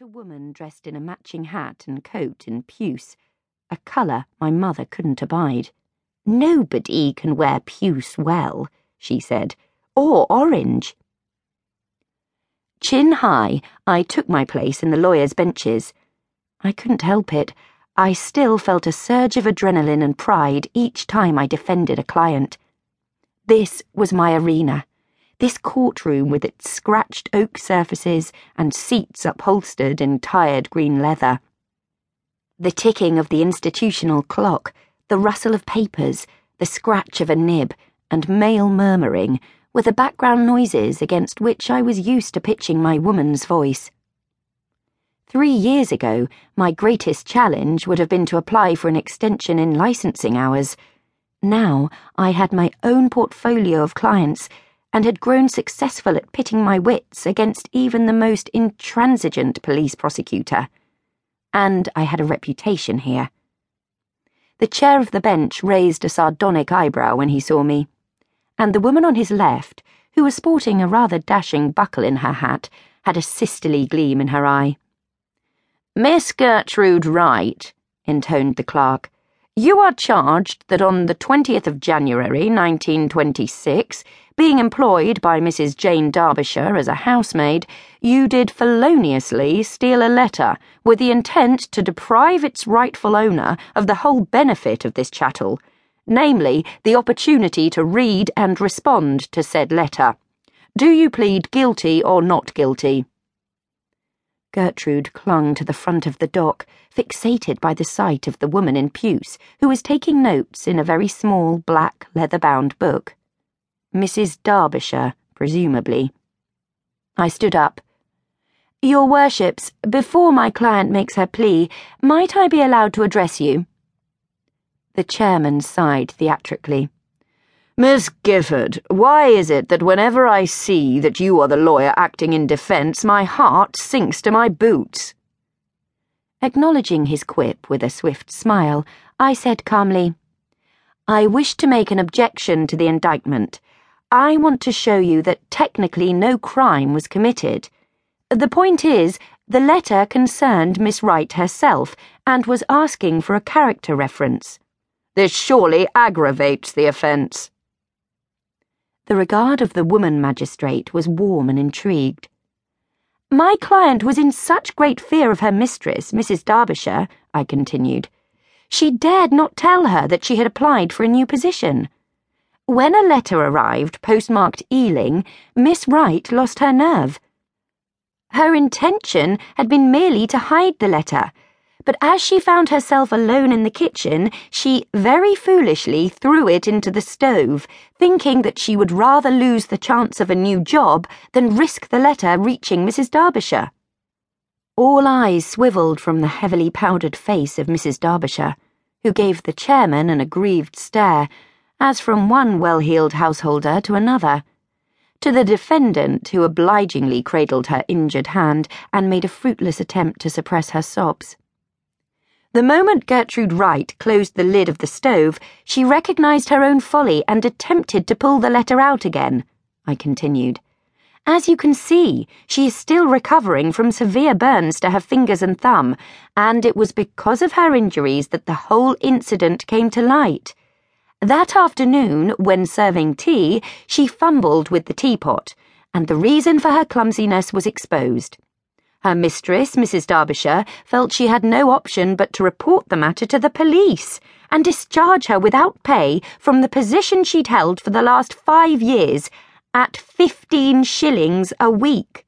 a woman dressed in a matching hat and coat in puce, a colour my mother couldn't abide. Nobody can wear puce well, she said, or orange. Chin high, I took my place in the lawyer's benches. I couldn't help it. I still felt a surge of adrenaline and pride each time I defended a client. This was my arena. This courtroom with its scratched oak surfaces and seats upholstered in tired green leather. The ticking of the institutional clock, the rustle of papers, the scratch of a nib, and male murmuring were the background noises against which I was used to pitching my woman's voice. Three years ago, my greatest challenge would have been to apply for an extension in licensing hours. Now I had my own portfolio of clients and had grown successful at pitting my wits against even the most intransigent police prosecutor. And I had a reputation here. The chair of the bench raised a sardonic eyebrow when he saw me, and the woman on his left, who was sporting a rather dashing buckle in her hat, had a sisterly gleam in her eye. Miss Gertrude Wright, intoned the clerk, you are charged that on the 20th of January, 1926, being employed by Mrs. Jane Derbyshire as a housemaid, you did feloniously steal a letter with the intent to deprive its rightful owner of the whole benefit of this chattel, namely, the opportunity to read and respond to said letter. Do you plead guilty or not guilty? Gertrude clung to the front of the dock, fixated by the sight of the woman in puce, who was taking notes in a very small black leather bound book. Mrs. Derbyshire, presumably. I stood up. Your worships, before my client makes her plea, might I be allowed to address you? The chairman sighed theatrically. Miss Gifford, why is it that whenever I see that you are the lawyer acting in defence, my heart sinks to my boots? Acknowledging his quip with a swift smile, I said calmly, I wish to make an objection to the indictment. I want to show you that technically no crime was committed. The point is, the letter concerned Miss Wright herself and was asking for a character reference. This surely aggravates the offence. The regard of the woman magistrate was warm and intrigued. My client was in such great fear of her mistress, Mrs. Derbyshire, I continued. She dared not tell her that she had applied for a new position. When a letter arrived postmarked Ealing, Miss Wright lost her nerve. Her intention had been merely to hide the letter but as she found herself alone in the kitchen, she very foolishly threw it into the stove, thinking that she would rather lose the chance of a new job than risk the letter reaching Mrs. Derbyshire. All eyes swivelled from the heavily powdered face of Mrs. Derbyshire, who gave the chairman an aggrieved stare, as from one well heeled householder to another to the defendant, who obligingly cradled her injured hand and made a fruitless attempt to suppress her sobs. The moment Gertrude Wright closed the lid of the stove, she recognized her own folly and attempted to pull the letter out again, I continued. As you can see, she is still recovering from severe burns to her fingers and thumb, and it was because of her injuries that the whole incident came to light. That afternoon, when serving tea, she fumbled with the teapot, and the reason for her clumsiness was exposed. Her mistress, Mrs. Derbyshire, felt she had no option but to report the matter to the police and discharge her without pay from the position she'd held for the last five years at 15 shillings a week.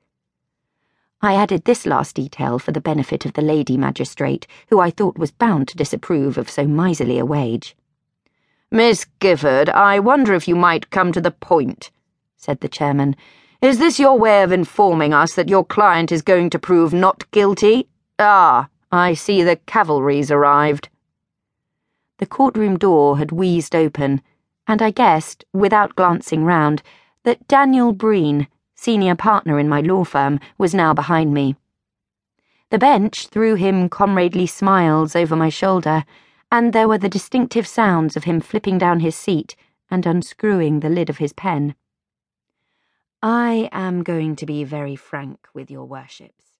I added this last detail for the benefit of the lady magistrate, who I thought was bound to disapprove of so miserly a wage. Miss Gifford, I wonder if you might come to the point, said the chairman. Is this your way of informing us that your client is going to prove not guilty? Ah, I see the cavalry's arrived. The courtroom door had wheezed open, and I guessed, without glancing round, that Daniel Breen, senior partner in my law firm, was now behind me. The bench threw him comradely smiles over my shoulder, and there were the distinctive sounds of him flipping down his seat and unscrewing the lid of his pen. I am going to be very frank with your worships.